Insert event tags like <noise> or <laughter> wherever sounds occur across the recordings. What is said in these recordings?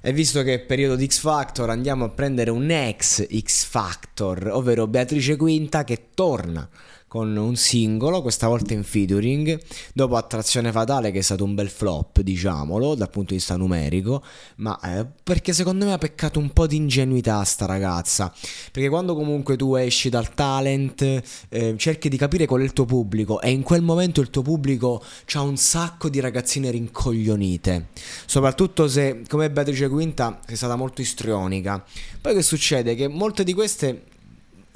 E visto che è periodo di X Factor, andiamo a prendere un ex X Factor, ovvero Beatrice Quinta che torna con un singolo, questa volta in featuring, dopo Attrazione Fatale che è stato un bel flop, diciamolo, dal punto di vista numerico, ma eh, perché secondo me ha peccato un po' di ingenuità sta ragazza, perché quando comunque tu esci dal talent eh, cerchi di capire qual è il tuo pubblico e in quel momento il tuo pubblico ha un sacco di ragazzine rincoglionite, soprattutto se come Beatrice Quinta sei stata molto istrionica. Poi che succede? Che molte di queste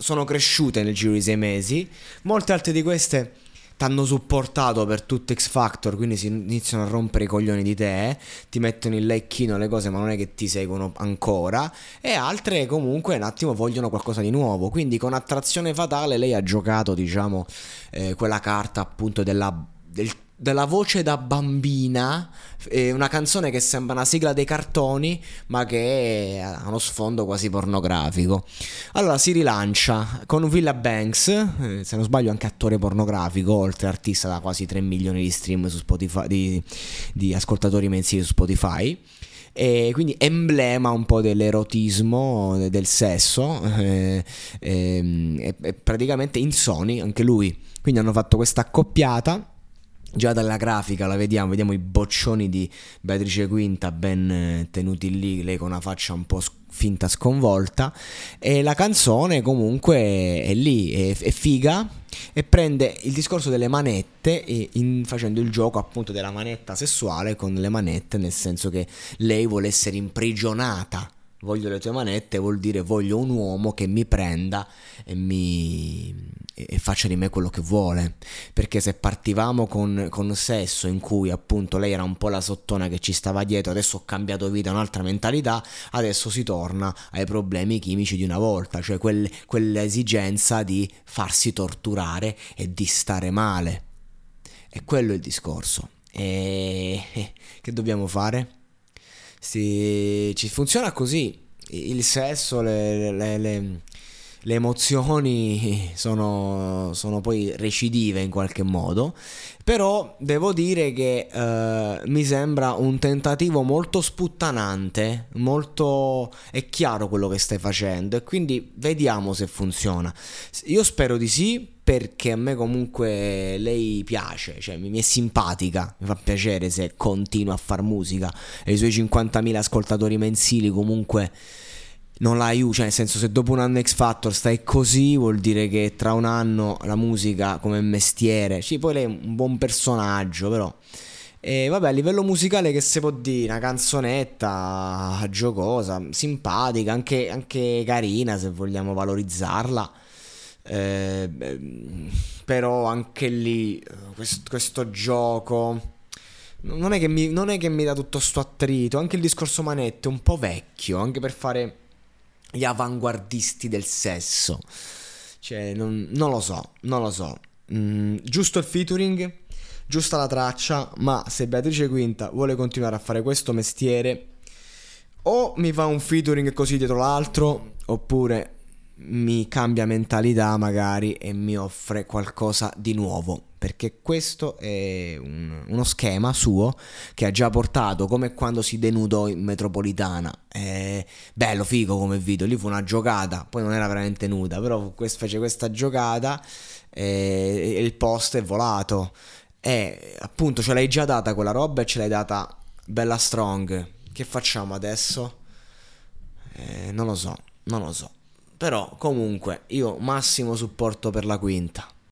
sono cresciute nel giro di sei mesi, molte altre di queste ti hanno supportato per tutto X Factor, quindi si iniziano a rompere i coglioni di te, ti mettono il lecchino le cose, ma non è che ti seguono ancora, e altre comunque un attimo vogliono qualcosa di nuovo, quindi con attrazione fatale lei ha giocato, diciamo, eh, quella carta appunto della, del della voce da bambina, eh, una canzone che sembra una sigla dei cartoni, ma che ha uno sfondo quasi pornografico. Allora si rilancia con Villa Banks, eh, se non sbaglio anche attore pornografico, oltre artista da quasi 3 milioni di stream su Spotify, di, di ascoltatori mensili su Spotify. E quindi emblema un po' dell'erotismo, del sesso, eh, eh, praticamente insoni anche lui. Quindi hanno fatto questa accoppiata Già dalla grafica la vediamo, vediamo i boccioni di Beatrice Quinta ben eh, tenuti lì, lei con una faccia un po' finta sconvolta. E la canzone comunque è lì, è, è figa e prende il discorso delle manette in, facendo il gioco appunto della manetta sessuale con le manette nel senso che lei vuole essere imprigionata. Voglio le tue manette vuol dire voglio un uomo che mi prenda e mi faccia di me quello che vuole perché se partivamo con, con sesso in cui appunto lei era un po' la sottona che ci stava dietro adesso ho cambiato vita un'altra mentalità adesso si torna ai problemi chimici di una volta cioè quel, quell'esigenza di farsi torturare e di stare male e quello è il discorso e <laughs> che dobbiamo fare? si, ci funziona così. Il sesso, le, le, le, le emozioni sono, sono, poi recidive in qualche modo. Però devo dire che uh, mi sembra un tentativo molto sputtanante, molto... è chiaro quello che stai facendo e quindi vediamo se funziona. Io spero di sì perché a me comunque lei piace, cioè mi è simpatica, mi fa piacere se continua a far musica e i suoi 50.000 ascoltatori mensili comunque non la aiuta, cioè nel senso se dopo un anno X Factor stai così vuol dire che tra un anno la musica come mestiere, sì poi lei è un buon personaggio però... E vabbè, a livello musicale che si può dire? Una canzonetta giocosa, simpatica, anche, anche carina se vogliamo valorizzarla. Eh, però anche lì eh, questo, questo gioco non è, che mi, non è che mi dà tutto sto attrito. Anche il discorso manette è un po' vecchio, anche per fare gli avanguardisti del sesso. Cioè, non, non lo so, non lo so. Mm, giusto il featuring, giusta la traccia, ma se Beatrice Quinta vuole continuare a fare questo mestiere, o mi fa un featuring così dietro l'altro, oppure mi cambia mentalità magari e mi offre qualcosa di nuovo. Perché questo è un, uno schema suo che ha già portato come quando si denudò in metropolitana. È bello, figo come video. Lì fu una giocata, poi non era veramente nuda, però fece questa giocata e, e il post è volato. E appunto ce l'hai già data quella roba e ce l'hai data bella strong. Che facciamo adesso? Eh, non lo so, non lo so. Però comunque io massimo supporto per la quinta.